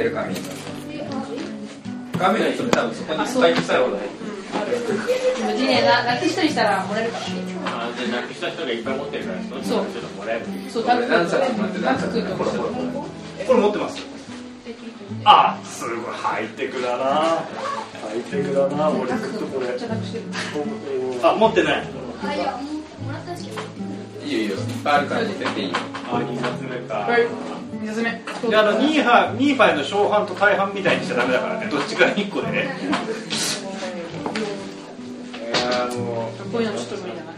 ってる紙紙の人多分そこにいっぱい来たろうねでもジネななくしたりしたらもらえるから。あじゃあなくした人がいっぱい持ってるからその人そうちょっともらえる。そうタク何冊もらってタク君とかこれ持ってます。あすごい。ハイテクだな。ハイテクだな。俺ずっとこれ。じゃなくしてるあ持ってない。あいやもらったんですけど。いいよいいよ。いっぱいあるから持っていいよ。あ2冊目かはい二冊目であのニーハニーファイの小半と大半みたいにしちゃダメだからね。どっちか1個でね。えー、あのこういうのちょっと無理だな。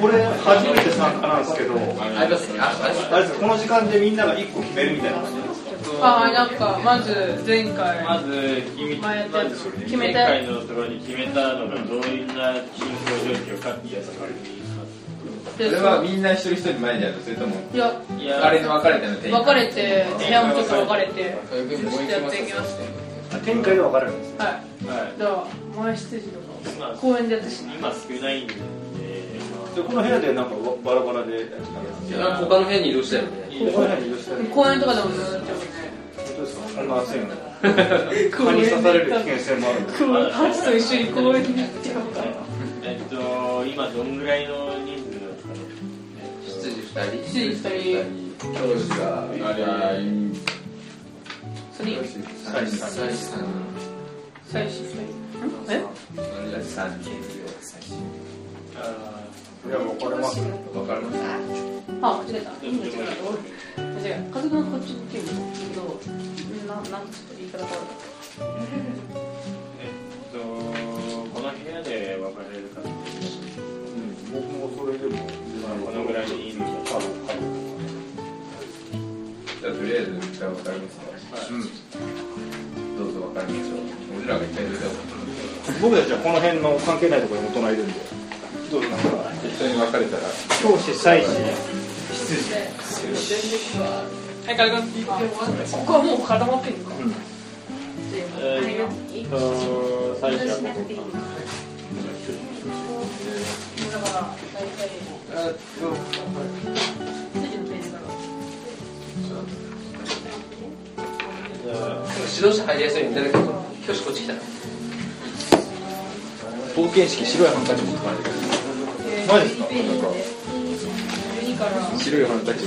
これ初めて参加なんですけどあれですこの時間でみんなが1個決めるみたいな。感じあなんかまず前回まず決め前やったやつ決め前た回のところに決めたのがどんな進行状況かっていうやつがそれはみんな一人一人前でやる。のそれともいやあれに分かれてのかれて部屋もちょっと分かれてそういうふうに思いやって。いきま展開で分かれるんですはい。はい。だから前羊とまあか公園でやったし今少ないんで、でこの部屋でなんかバラバラでやってたんです他の部屋に移動したよね。この部屋に移動してる公園とかでもやってます。本当ですか？こんな暑いの蚊に刺される危険性もあるん と一緒に公園に行ってよえっと今どんぐらいの人数ですかね羊二人。羊二人。教師があれそれ最初最初三最初え人三人いや分かれます分かりますあ間違えた間違えた間違えた家族のこっちに来るけどななんかちょっと言い方変わえかりますかどうぞ分かりましょう俺らが一回出た僕たちはこの辺の関係ないところに大人いるんでどうぞなんか適当に分かれたら教師祭司はい、ガルガン。ここはもう固まってんのか。えーっと最初はだから、大体。羊のペ指導者入りやすいように誰か教師こっち来たら冒険式白いハンカチ持ってないマジですかページで。12から。白いハンカチ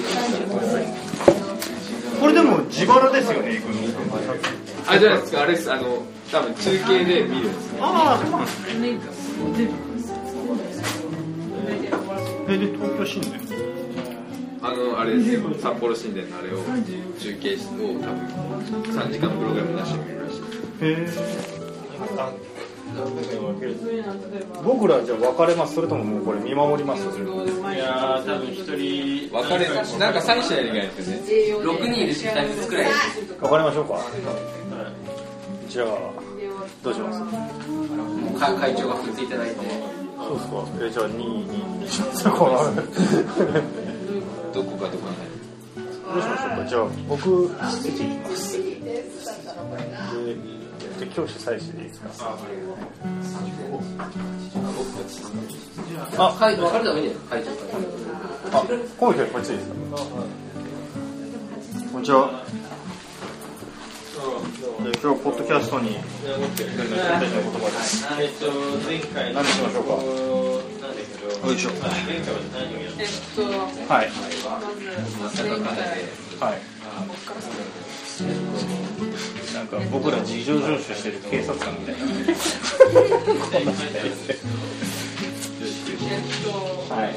これでも自腹ですよね行くのあじゃないですかあれですあの多分中継で見るんですああそうなんですね。えで東京新聞あのあれですよ。札幌神殿のあれを中継を多分3時間プログラム出してみるらしへえば。僕らじゃあ別れます。それとももうこれ見守ります。いやー多分一人。分かれなんか3社やりがいですよね。6人いるし2人ずつくらい別れましょうか。じゃあどうします？もうか会長が振っていただいて。そうですか。えじゃあ2位2位にします かこのどうしどこかどこかましょうかじゃあ僕羊いきますでじゃあ教師祭司でいいですか？あ会分かるために会長からあ、この人こっちでいいですか？こんにちは。今日ポッドキャストに何しましょうか？よいしょ。えっと、はい。まず。はい。なんか僕ら事情聴取してる警察官みたいな。えっと、はい。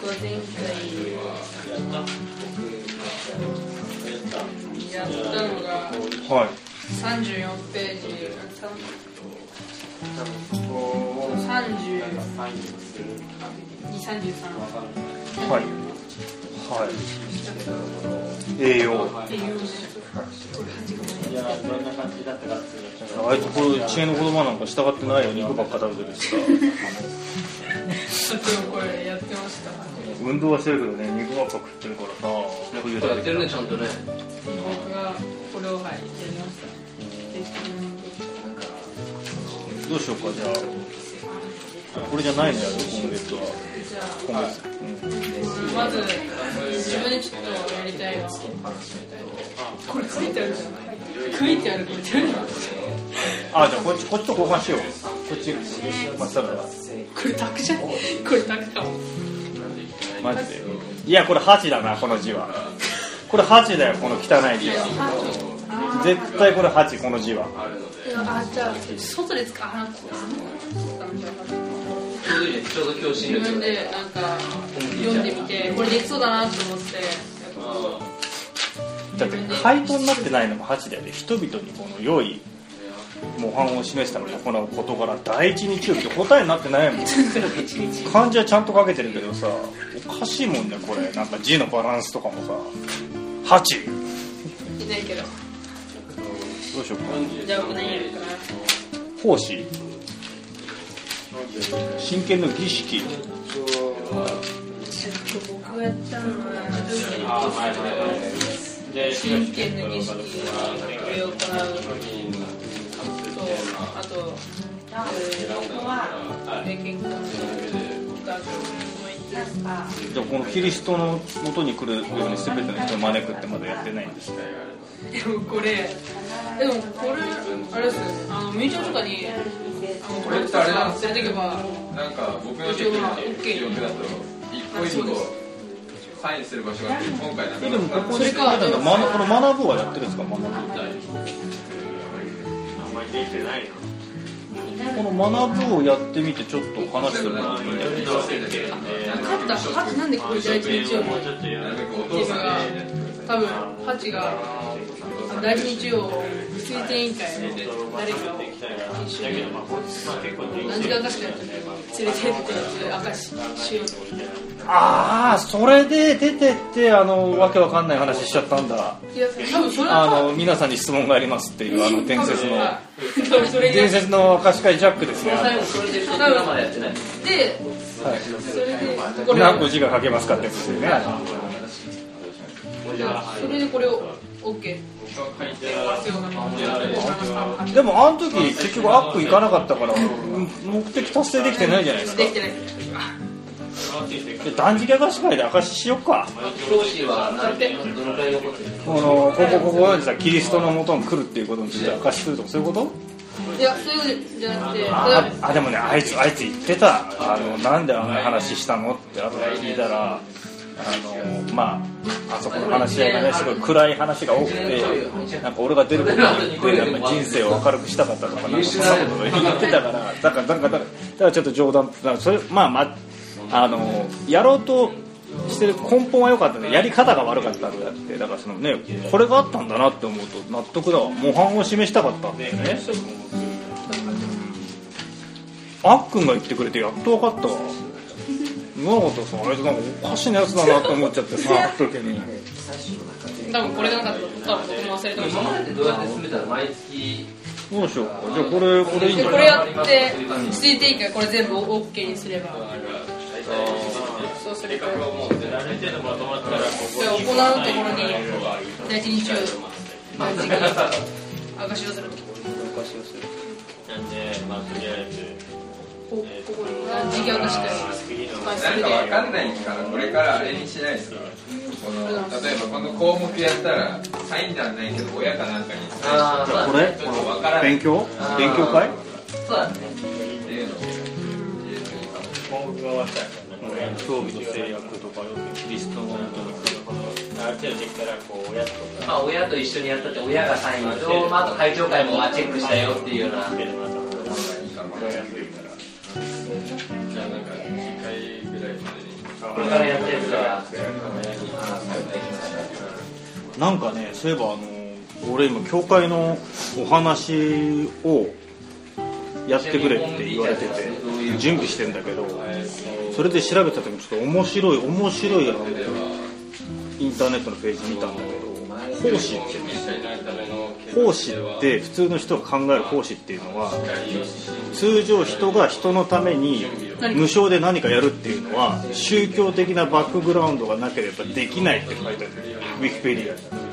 僕は前回やったのがはい。34ページ、32、33。はい。はい。栄養。ってい。うい。やどんな感じだったかってい。うあい。つこれ知恵の言葉なんか従ってない。よ肉ばっか食べてるしさ。ちょっとこれやってました。運動はしてるけどね肉ばっか食ってるからさ。やってるねちゃんとね僕がこれをはい。やりました。でどうしようかじゃあ。これじゃないのやる今月は。今月、まず自分でちょっとやりたいのこれ書いてあるじゃない。書いてあるこれ。あじゃあこっちこっちと交換しよう。こっちまたらこれタクじゃんこれタクかもマジでいやこれ8だなこの字はこれ8だよこの汚い字は絶対これ8この字はあじゃあ外で使うあちょうど今日自分でなんか読んでみてこれできそうだなと思ってだって回答になってないのも8だよね人々にこの良い模範を示すために行う事柄第一日曜日って答えになってないもん。漢字はちゃんと書けてるけどさおかしいもんねこれ。なんか字のバランスとかもさ8いないけどどうしようか。じゃあ僕何やるかな。奉仕。真剣の儀式。ちょっと僕がやったのはあはいはいはいで真剣の儀式これを行う。とあとえーで健康の学じゃあこのキリストの元に来るように全ての人を招くってまだやってないんですね。でもこれでもこれあれですよねあの名称とかにあのこれこれってあれなんです連れてけばなんか僕の記憶だと一個一個サインする場所があって今回なんかでもここそれかなんだまこの学ぶはやってるんですか学ぶあんまりできてないなこの学ぶをやってみてちょっと話してもらっていいですか勝ったハチなんでこれ第一日曜日もうちょっとやるなるべくお父さんに多分ハチが第一日曜推薦委員会の誰かを一緒に何時間かしか連れてってししようとああそれで出てってあのわけわかんない話しちゃったんだ。いや多分それあはの皆さんに質問がありますっていうあの伝説の伝説の明石会ジャックですね。最後それではい。それでこれを何個字が書けますかってやつですよね。それでこれを OK でもあの時結局アップ行かなかったから目的達成できてないじゃないですか。できてない。で断食明石会で証ししよっか。このここここでさキリストのもとに来るっていうことについて証しするとかそういうこと？いやそういうことじゃなくてああでもねあいつあいつ言ってた。あのなんであんな話したの？って後で聞いたらあのまああそこの話し合いがねすごい暗い話が多くてなんか俺が出ることによってなんか人生を明るくしたかったとかなんかそんなこと言ってたからだからだからだからだからちょっと冗談だからそれまあまああのやろうとしてる根本は良かったんでやり方が悪かったんだって。だからそのねこれがあったんだなって思うと納得だわ。模範を示したかった。んだよねあっくんが言ってくれてやっと分かったわ今のことさあいつなんかおかしなやつだなと思っちゃってさ 時に。多分これがなかったら多分僕も忘れてまし今たまでどうやって進めたら毎月どうしようかじゃあこれこれいいんじゃないやって続いていいからこれ全部 OK にすればそうすればある程度まとまったらここで行うところに第一日曜何時間証しをするなんでまあとりあえずこここに何時間かしかまあそれでなんかわかんないからこれからあれにしないですかこの例えばこの項目やったらサインなんないけど親かなんかにああこれちょっとわからない勉強？勉強会？そうだねっていうの項目が終わったら装備の制約とかキリストのある程度できたらこう親とかまあ親と一緒にやったって親がサインと、まあ、あと会長会もまあチェックしたよっていうような。れからやってるからなんかねそういえばあの俺今教会のお話をやってくれって言われてて準備してんだけどそれで調べた時にちょっと面白い面白いインターネットのページ見たんだけど奉仕って奉仕って普通の人が考える奉仕っていうのは通常人が人のために無償で何かやるっていうのは宗教的なバックグラウンドがなければできないって書いてある。ウィキペディアに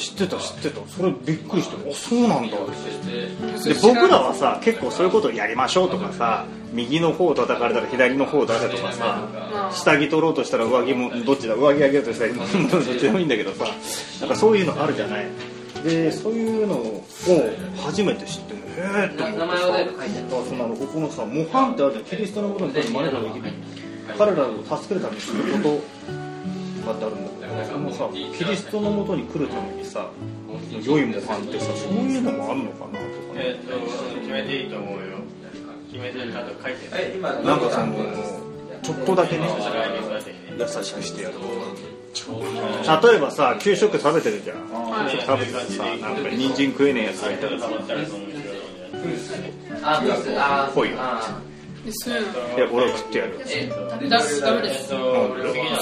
知ってた知ってた。それびっくりしてあそうなんだ。で僕らはさ結構そういうことをやりましょうとかさ右の方を叩かれたら左の方を出せとかさ下着取ろうとしたら上着もどっちだ上着あげようとしたらどっちでもいいんだけどさなんかそういうのあるじゃない？でそういうのを初めて知ってへえって思ってさそのここのさ模範ってあるじゃん。キリストのことに対して真似ができる彼らを助けるためにすることがってあるんだけどそのさキリストのもとに来るためにさ良い模範ってさそういうのもあるのかなとかね。えっと決めていいと思うよ。決めてちゃんと書いてえ今なんかそのちょっとだけね優しくしてやる例えばさ給食食べてるじゃん。給食食べててさなんか人参食えねえやつがいたらさあブースあぽいいうのいや俺は食ってやる。えだダメです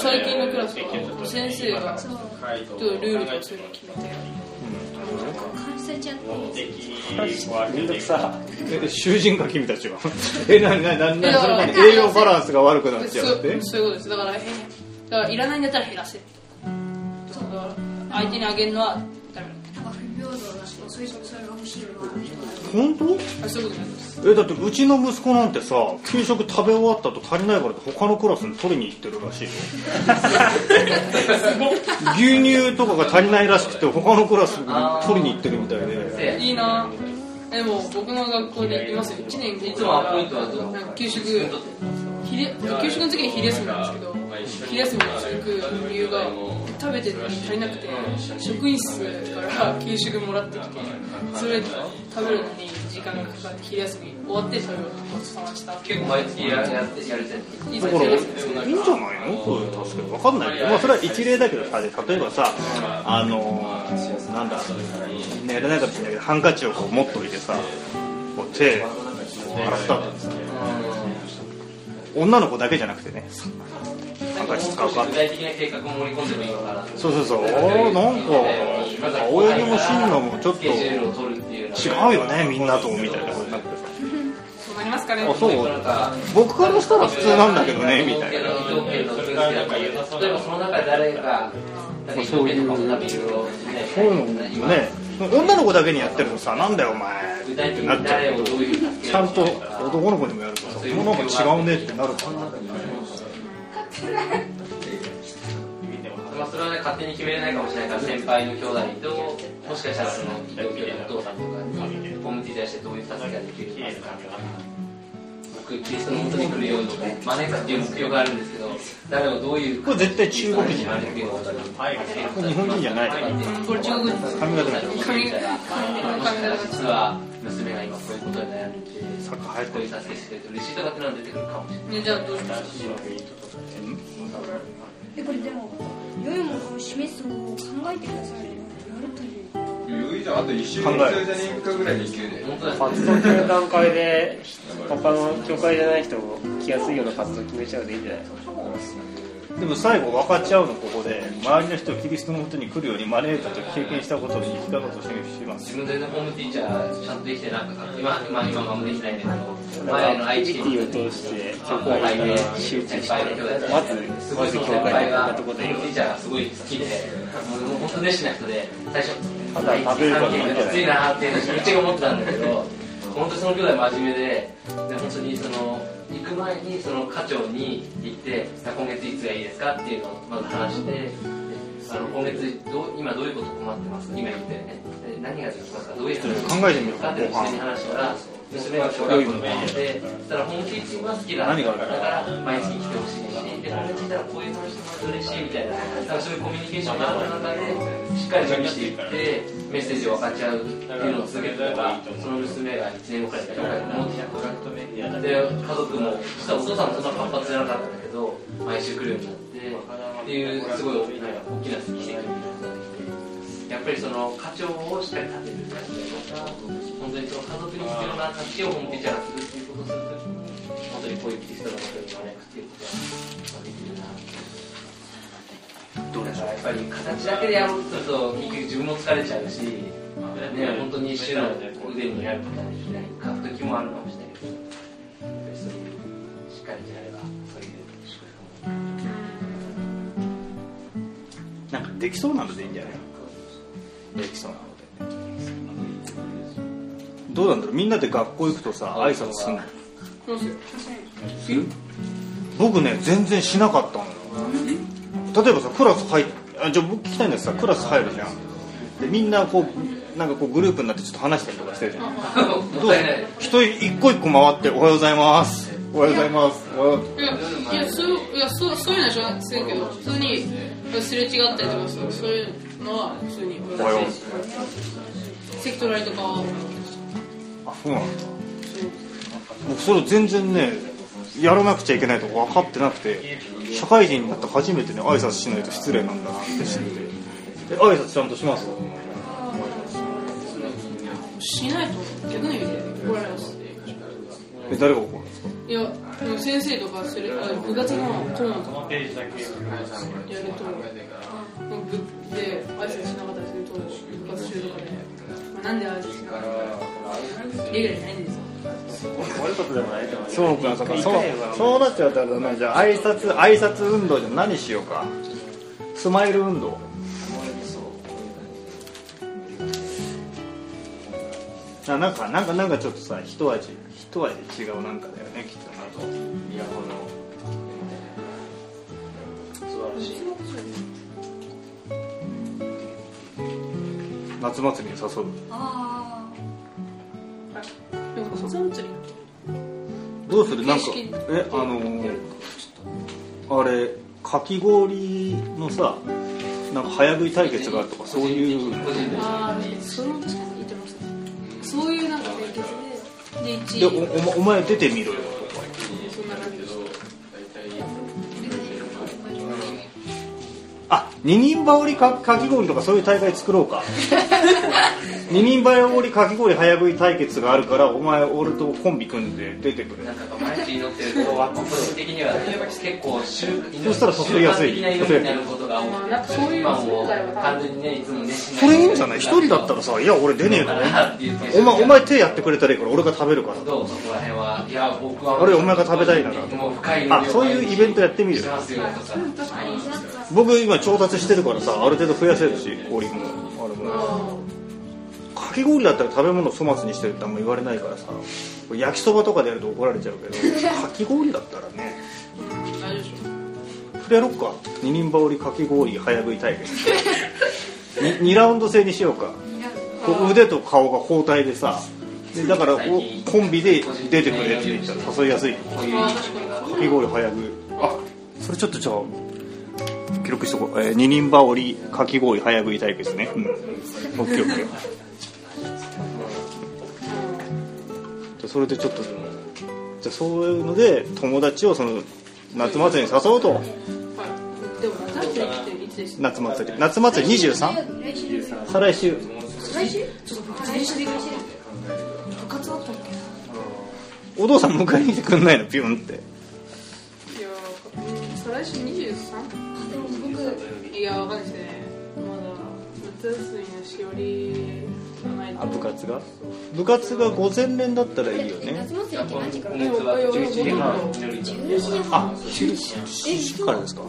最近のクラスは先生がちょっとルールとかそういうの決めてめんどくさえ囚人か君たちはえなになになになに栄養バランスが悪くなっちゃうって？そうそういうことですだからへだからいらないんだったら減らせそうだから相手にあげるのはダメ。なんか不平等だしそういうそれが欲しいような人が本当？あそういうことです。えだってうちの息子なんてさ給食食べ終わった後足りないからって他のクラスに取りに行ってるらしいよ。牛乳とかが足りないらしくて他のクラスに取りに行ってるみたいで。いいな。でも僕の学校でいますよ。1年でいつもアポイントは給食昼給食の時に昼休みなんですけど昼休みに行く理由が食べてるのに足りなくて職員室から給食もらってきてそれ食べるのに時間がかかって昼休み終わって食べるのごちそうさまでした。結構毎月ややってやれてだからいいん昼休みじゃないの？そういう助け分かんないけど、まあ、それは一例だけどさで例えばさあのーなんだねやらないかもしれないけどハンカチをこう持っといてさこう手洗った後にさ女の子だけじゃなくてね。ハンカチ使うか具体的な計画を盛り込んでもいいのかなそうそうそう。なんか青柳も進路もちょっと違うよねみんなとみたいなことになってそうなりますか。ねさあそう。僕からしたら普通なんだけどねみたいな。例えばその中で誰かなんか条件とかも多分いろいろねそういうのもね女の子だけにやってるとさなんだよお前。ってなっちゃううけどちゃんと男の子にもやるとさこのなんか違うねってなるかなまあそれはね勝手に決めれないかもしれないから先輩の兄弟ともしかしたらその同級のお父さんとかにコミュニティに対してどういう助けができるか僕キリストの元に来るように招くっていう目標があるんですけど誰をどういうこれ絶対中国人招くようにこれ日本人じゃないこれ中国人です髪型実は娘が今こういうことに悩んでてサッカーこういう助けしてくれて嬉しいとかってのは出てくるかもしれない。ねじゃあどうしますえこれでも良いものを示す方法を考えてくださいよ。やると余裕じゃん。あと1週間1日に1回ぐらいでいけるね。本当です活動する段階で他の教会じゃない人も来やすいような活動決めちゃうでいいんじゃない？ですかでも最後分かっちゃうのここで周りの人をキリストのもとに来るように招いたと経験したことを生き方としてします。自分でホームティーチャーちゃんとできてなく今今今はあんまできないんだけど前の愛知県を通して教会で集中してまずまず教会に行ったところでホームティーチャーがすごい好きで本当熱心な人で最初食べるからいいんじゃないきついなってめっちゃ思ってたんだけど本当にその兄弟真面目でで本当にその行く前にその課長に行って今月いつがいいですかっていうのをまず話してあの今月どう今どういうこと困ってます？今言ってね。何ができますかどういう考えてみようかって娘に話したら娘が小学校の子でそしたらホームティーチングは好きだだから毎月来てほしいしで友達いた。らこういう話してもら嬉しいみたいななんかそういうコミュニケーションがある中でしっかり準備していってメッセージを分かち合うっていうのを続けてたらその娘が1年後から教会に戻ってきたで家族も実はお父さんもそんな活発じゃなかったんだけど毎週来るようになってっていうすごい大きな大きな奇跡やっぱりその課長をしっかり立てるっていうのが本当にその家族に必要な助けをホームページャーするっていうことをするときに本当にこういうキリストのことに招くっていうことができるなどうでしょうやっぱり形だけでやろうとすると結局自分も疲れちゃうし、ね、本当に一種の腕にやることができない書く時もあるかもしれないけどやっぱりそういうしっかりやればそういう祝福もなんかできそうなのでいいんじゃないエキさん。どうなんだろう？みんなで学校行くとさ挨拶するの僕ね全然しなかったのよ。例えばさクラス入っあじゃあ僕聞きたいんですさクラス入るじゃん。でみんなこうなんかこうグループになってちょっと話したりとかしてるじゃん。どう？一人一個一個回って「おはようございます」「おはようございます」おはよういやいやそういやそうそういうのはしませんけど普通にすれ違ったりとかそういうのは普通におはよう。とかはあそうなんだ。僕それ全然ねやらなくちゃいけないとか分かってなくて社会人になって初めてね挨拶しないと失礼なんだなって知ってえ挨拶ちゃんとします？しないと。逆に怒られますえ誰が怒るいやでも先生とかするあ部活の顧問とか。やると部で挨拶しなかったりすると部活中とかで、まあ、なんで挨拶しなかったレギュラーにないんですよ悪いことでもないと思う。そうかそうか。そうそうなっちゃうとあれだな。じゃあ挨拶挨拶運動じゃ何しようか。スマイル運動あなんかなんかなんかちょっとさ一味一味違うなんかだよねきっとなといやこの素晴らしい。夏祭りに誘う。あでも夏祭りどうする？なんかえあのーあれかき氷のさなんか早食い対決があるとかそういう。ああそれも確かにでで1で位おおお前出てみろよ。あ二人羽織かかき氷とかそういう大会作ろうか 二人羽織かき氷早食い対決があるからお前俺とコンビ組んで出てくれなんか毎日祈ってると個人的には結構習そしたら誘いやすいな祈りになることが多まあくなんかそういう今も完全にねいつも熱心それいいんじゃない一人だったらさ「いや俺出ねえからお前お前手やってくれたらいいから俺が食べるからどうそこら辺はいや僕はあれお前が食べたいならあそういうイベントやってみる僕今調達してるからさある程度増やせるし氷もあれもかき氷だったら食べ物を粗末にしてるってあんま言われないからさ。焼きそばとかでやると怒られちゃうけど かき氷だったらね。うん大丈夫。でしょそれやろっか。二人羽織かき氷早食い対決。に 2, ラウンド制にしようか。こう腕と顔が包帯でさ。でだからコンビで出てくれって言ったら誘いやすい。かき氷早食い。あそれちょっとじゃあ記録しとこう、えー、二人羽織かき氷早食い対決ね。うん。オそれでちょっとじゃあそういうので友達をその夏祭りに誘うと。はいでも夏祭りっていつです夏祭り夏祭り 23? 来週再来週。来週？ちょっと僕電車で行かして部活あったっけ？お父さん迎えに来てくんないの？ピュンって。いやー再来週 23? でも僕いやわかんないですね夏休みのしおりあ部活が？部活が午前練だったらいいよね。夏祭り？って何時からいやいやいや11時半10時あ7時からですか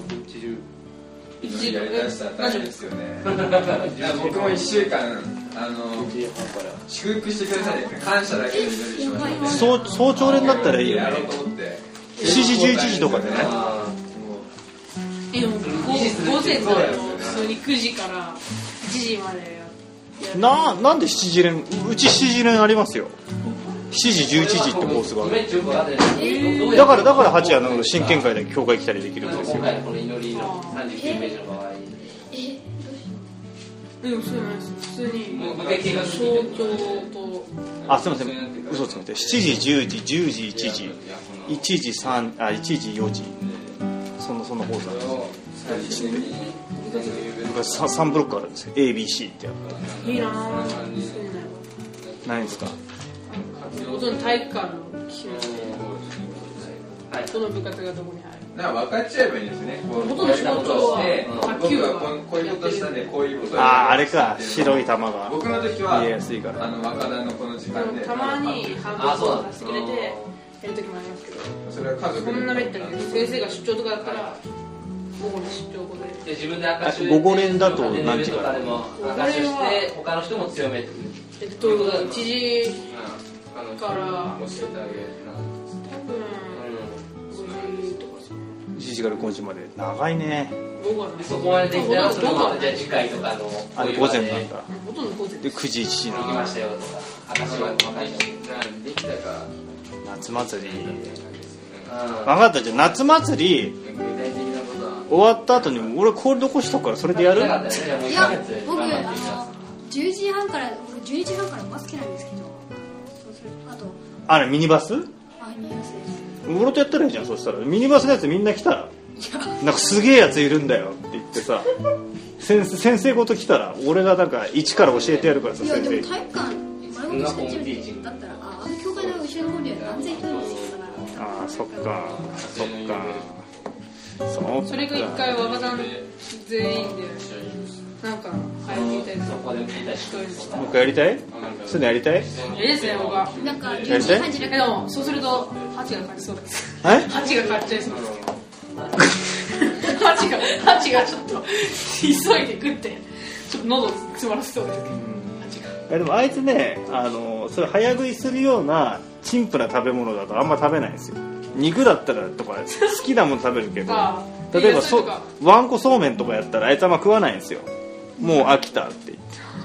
僕も1週間あの祝福してください感謝だけ早早朝練だったらいいよねと思って7時11時とかでねえでも午午前だと普通に9時から1時までななんで7時練うち7時練ありますよ。7時11時ってコースがある。めっちゃよくわかんないだからだから八谷の真剣会で教会来たりできるんですよ。今回のこの祈りの39ページの場合でもそうないです普通にあすいません。嘘つめて。7時10時10時1時。1時3あ1時4時。そのそのコースなんですよ部活 3, ブロックあるんですよ。ABC ってやいいなぁそういうのつないですか？ほとんど体育館の決めてどの部活がどこに入る？分かっちゃえばいいんですね。こうほとんど仕事はして卓球部は僕はこういうことしたんでこういうことをあああれか。白い玉が。僕の時は見えやすいから。あの若田のこの時間で。たまに半分そうさせてくれてやる時もありますけど。それは家族そんなめったに。先生が出張とかだったらでで自分で明かし午後練だと何時から？明かしして他の人も強めてくるえっと1時から教えてあげる多分5時とかその。1時から5時まで。長いね。午後ので。そこまでできたらその午後ままじゃあ次回とかのあれ午前なんだ。ほとんど午前で9時1時行きましたよとか明かしは分かりましできたか夏祭り。た分かった。じゃあ夏祭り終わった後に俺これ残しとくからそれでやる？いや僕あの頑張ってみます10時半から僕12時半からバスケなんですけど。あとあれミニバス？あ見えます。俺とやったらいいじゃんそしたら。ミニバスのやつみんな来たら。なんかすげえやついるんだよって言ってさ。先生先生ごと来たら俺がなんか一から教えてやるからさいやで先生。も体育館丸ごと使っちゃうんだったらああの教会の後ろの方には何千人いるんですよ。ああそっかそっかそれが一回若旦全員でなんか早めたいもう一回やりたい？そういうのやりたい？ええですね僕はなんかやり11時たい半じゃなくえでもそうすると鉢が勝ちそうです。え？鉢が勝っちゃいそうです。鉢が鉢がちょっと急いで食ってちょっと喉詰まらせそうですけど鉢がいやでもあいつねあのそれ早食いするような陳腐な食べ物だとあんま食べないんですよ肉だったらとか 好きなもの食べるけど例えばそわんこそうめんとかやったらあいつあんま食わないんですよ。もう飽きたって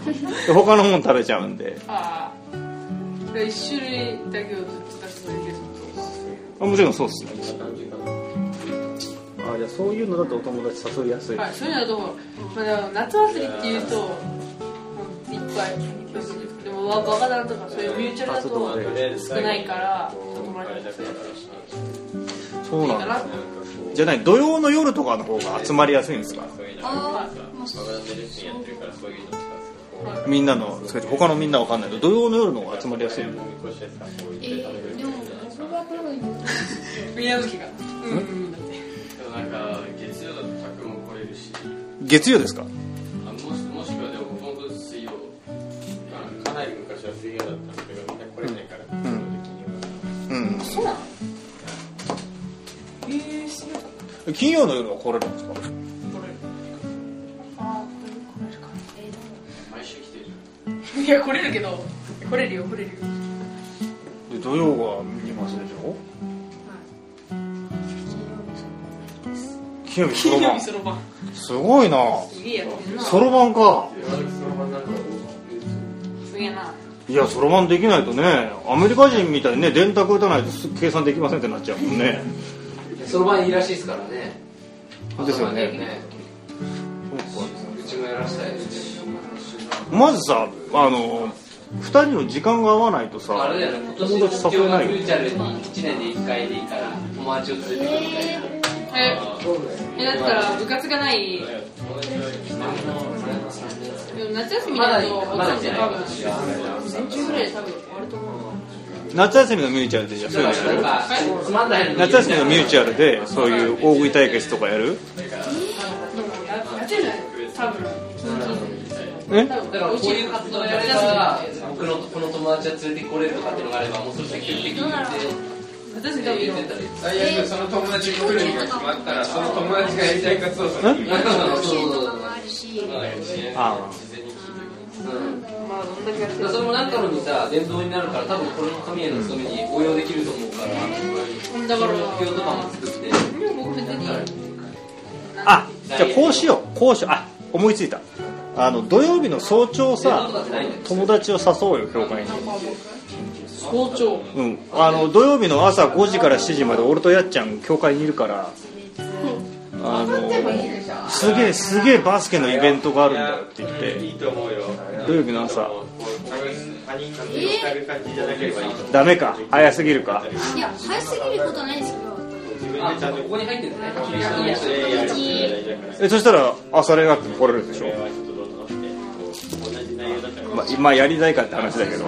言って。で他のもん食べちゃうんで。ああ。で一種類だけをずっと出すのできるあもちろんそうっすね。あじゃあそういうのだとお友達誘いやすい、はいそういうのだと、まあ、でも夏祭りっていうとうんいっぱい。でもわ若旦とかそういうミューチャルだと少ないから友達とやったりそうなんじゃあ何土曜の夜とかの方が集まりやすいんですか？みんなの他のみんなわかんない。けど土曜の夜の方が集まりやすいのえー、でも僕がこれを言う宮崎が。うんうんだって。なんか月曜だと宅も来れるし。月曜ですか？曜の夜は来れるんですか？これああこれこれか毎週来てる。じいや来れるけど来れるよ来れるよ。で土曜が見ますでしょ？金曜日そろばん。金曜日そろばん。すごいな。そろばんかすげえな。いやそろばんできないとねアメリカ人みたいにね電卓打たないとす計算できませんってなっちゃうもんね。そろばんいいらしいですからねですよね。まずさあの2人の時間が合わないとさあれだよね今年友の目標が達誘えないよミューチャルに1年で1回でいいから友達を連れてくるみたいなええだったら部活がない？夏休みだとまだまだじゃない。多分午前中ぐらいで多分終わると思う夏休みのミューチャルでじゃあそういうのやる夏休みのミューチャルでそういう大食い対決とかやる？え？だからこういう活動をやれたら僕のこの友達は連れてこれるとかっていうのがあればもうそれ積極的に言って夏休み多分言ってたり最悪その友達が来る日が決まったらその友達がやりたい活動をその日に甲子園とかも あるしあ。うんまあどん。だけやってるそれも何かのにさ伝統になるから多分これの神への務めに応用できると思うからだから目標とかも作って。僕別に。あじゃあこうしよう。こうしよう。あ思いついた。あの土曜日の早朝さ友達を誘うよ教会に。早朝。うん。あの土曜日の朝5時から7時まで俺とやっちゃん教会にいるから。あのすげえすげえバスケのイベントがあるんだよって言って。いいと思うよ土曜日の朝。ダメか？早すぎるか？いや早すぎることはないですけどえそしたら朝練があっても来れるでしょ？それはちょっとどうとって同じ内容だったらまあ今やりたいかって話だけど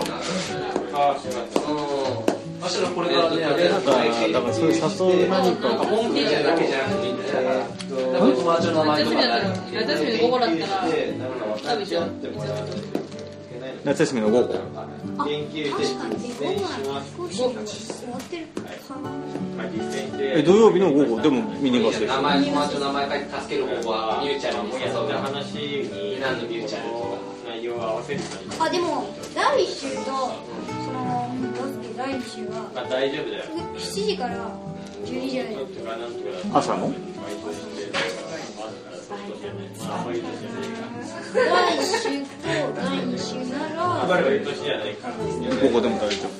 ああすいませんうん明日のこれからねやるだからだからそう。いう誘う何かホームページだけじゃなくていいんだよ多分友達の名前とかが夏休みだったら。夏休みの午後だったら多分一緒夏休みの午後え土曜日の午後でも見に行かせて名前友達の名前書いて助ける方はミューチャルもやった話に何のミューチャルとか内容を合わせるあでも第一週と第二週はまあ大丈夫だよ。7時から12時まで朝の？第一週と第二週なら。毎年じゃないか午後でも大丈夫。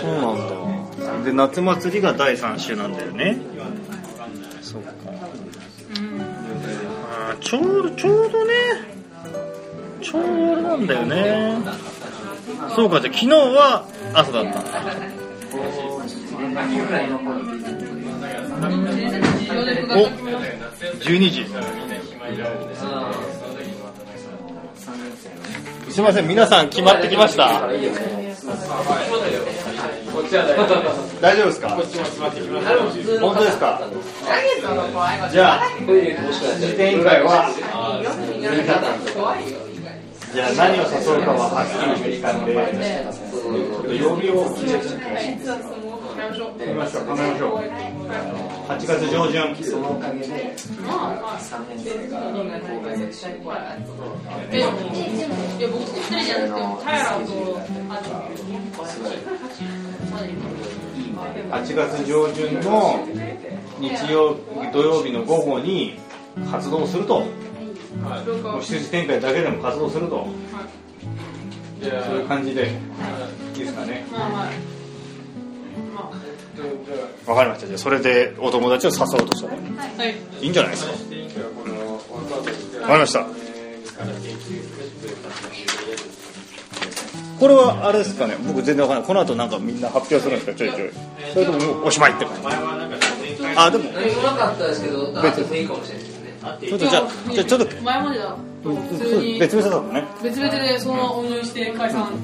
そうなんだ。で夏祭りが第3週なんだよね。そうかあーちょうどちょうどね。ちょうどあれなんだよねそうかじゃあ昨日は朝だった。んだお12時。すいません皆さん決まってきました。大丈夫ですか？本当ですか？じゃあ展開は。じゃあ何を誘うかははっきりしたんでちょっと曜日を決めてみましょう考えましょう8月上旬えいや僕一人じゃな。くてタイラーとあと8月上旬の日曜土曜日の午後に活動すると。もう羊展開だけでも活動すると。そういう感じで。い。いですかね。まあまあ。まわかりました。じゃあそれでお友達を誘おうとした。らあはい。いいんじゃないですか？わかりました。これはあれですかね？僕全然わからない。この後なんかみんな発表するんですか？ちょいちょい。それともおしまいって感じ？あでも。何もなかったですけどあってもいいかもしれないちょっとじゃあじゃあちょっと前までだ。普通に。別々だったのね。別々でそのままお祈りして解散って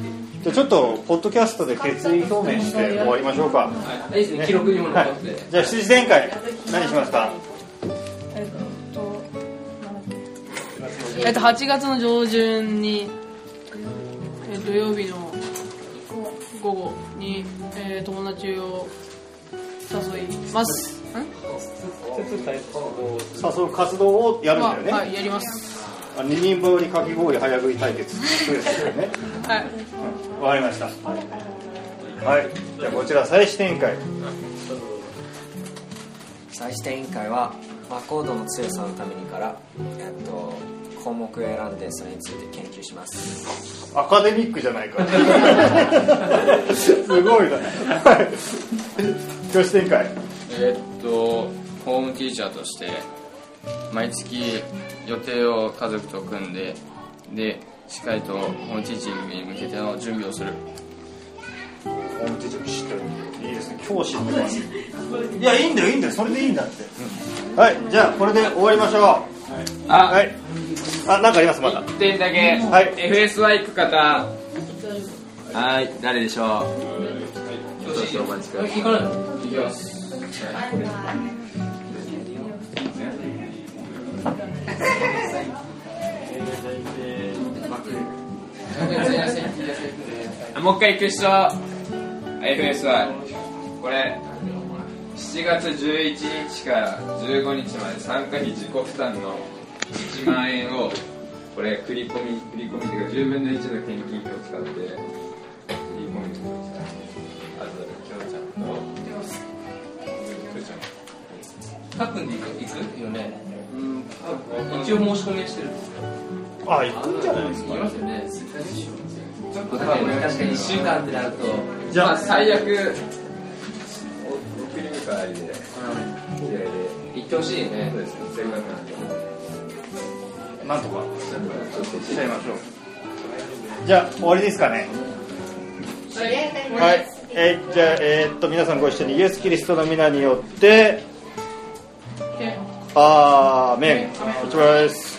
じゃあちょっとポッドキャストで決意表明して終わりましょうか。い。いですね。記録にもはい残って。じゃあ7時展開何しますかえっとえっと8月の上旬にえ土曜日の午後に、えー友達を誘いますん誘う活動をやるんまあだよね、はいやります。あ二人羽織かき氷早食い対決。そうですよね。はい。わかりました。はい。じゃあこちら再試展開再試点委員会は、まあ、コードの強さのためにから、えっと、項目を選んでそれについて研究します。アカデミックじゃないか すごいな。はい。女子展開。えーっとホームティーチャーとして毎月予定を家族と組んででしっかりとホームティーチングに向けての準備をする。ホームティーチャー知ってるいいですね。教師いやいいんだよいいんだよ。それでいいんだって、はいじゃあこれで終わりましょう。あはい。あなんかありますまだ？1点だけ、はい。FSY 行く方。はい。誰でしょう？少々お待ちください。行かないの？行きますもう一回行く人。FSY これ7月11日から15日まで参加費自己負担の1万円をこれ振り込み振り込みというか10分の1の献金費を使って振り込み。ゃん各君で行く行くよね。うん。一応申し込みはしてるあ行くんじゃないですか？いますよね。ちょっと確かに1週間ってなるとじゃあまあ最悪。お送り迎えで行ってほしいね。そうですねせっかくなんでなんとかちょっとしちゃいましょうじゃあ終わりですかねはい、えーじゃあ、えーっと皆さんご一緒にイエス・キリストの皆によってあーメンお疲れ様です。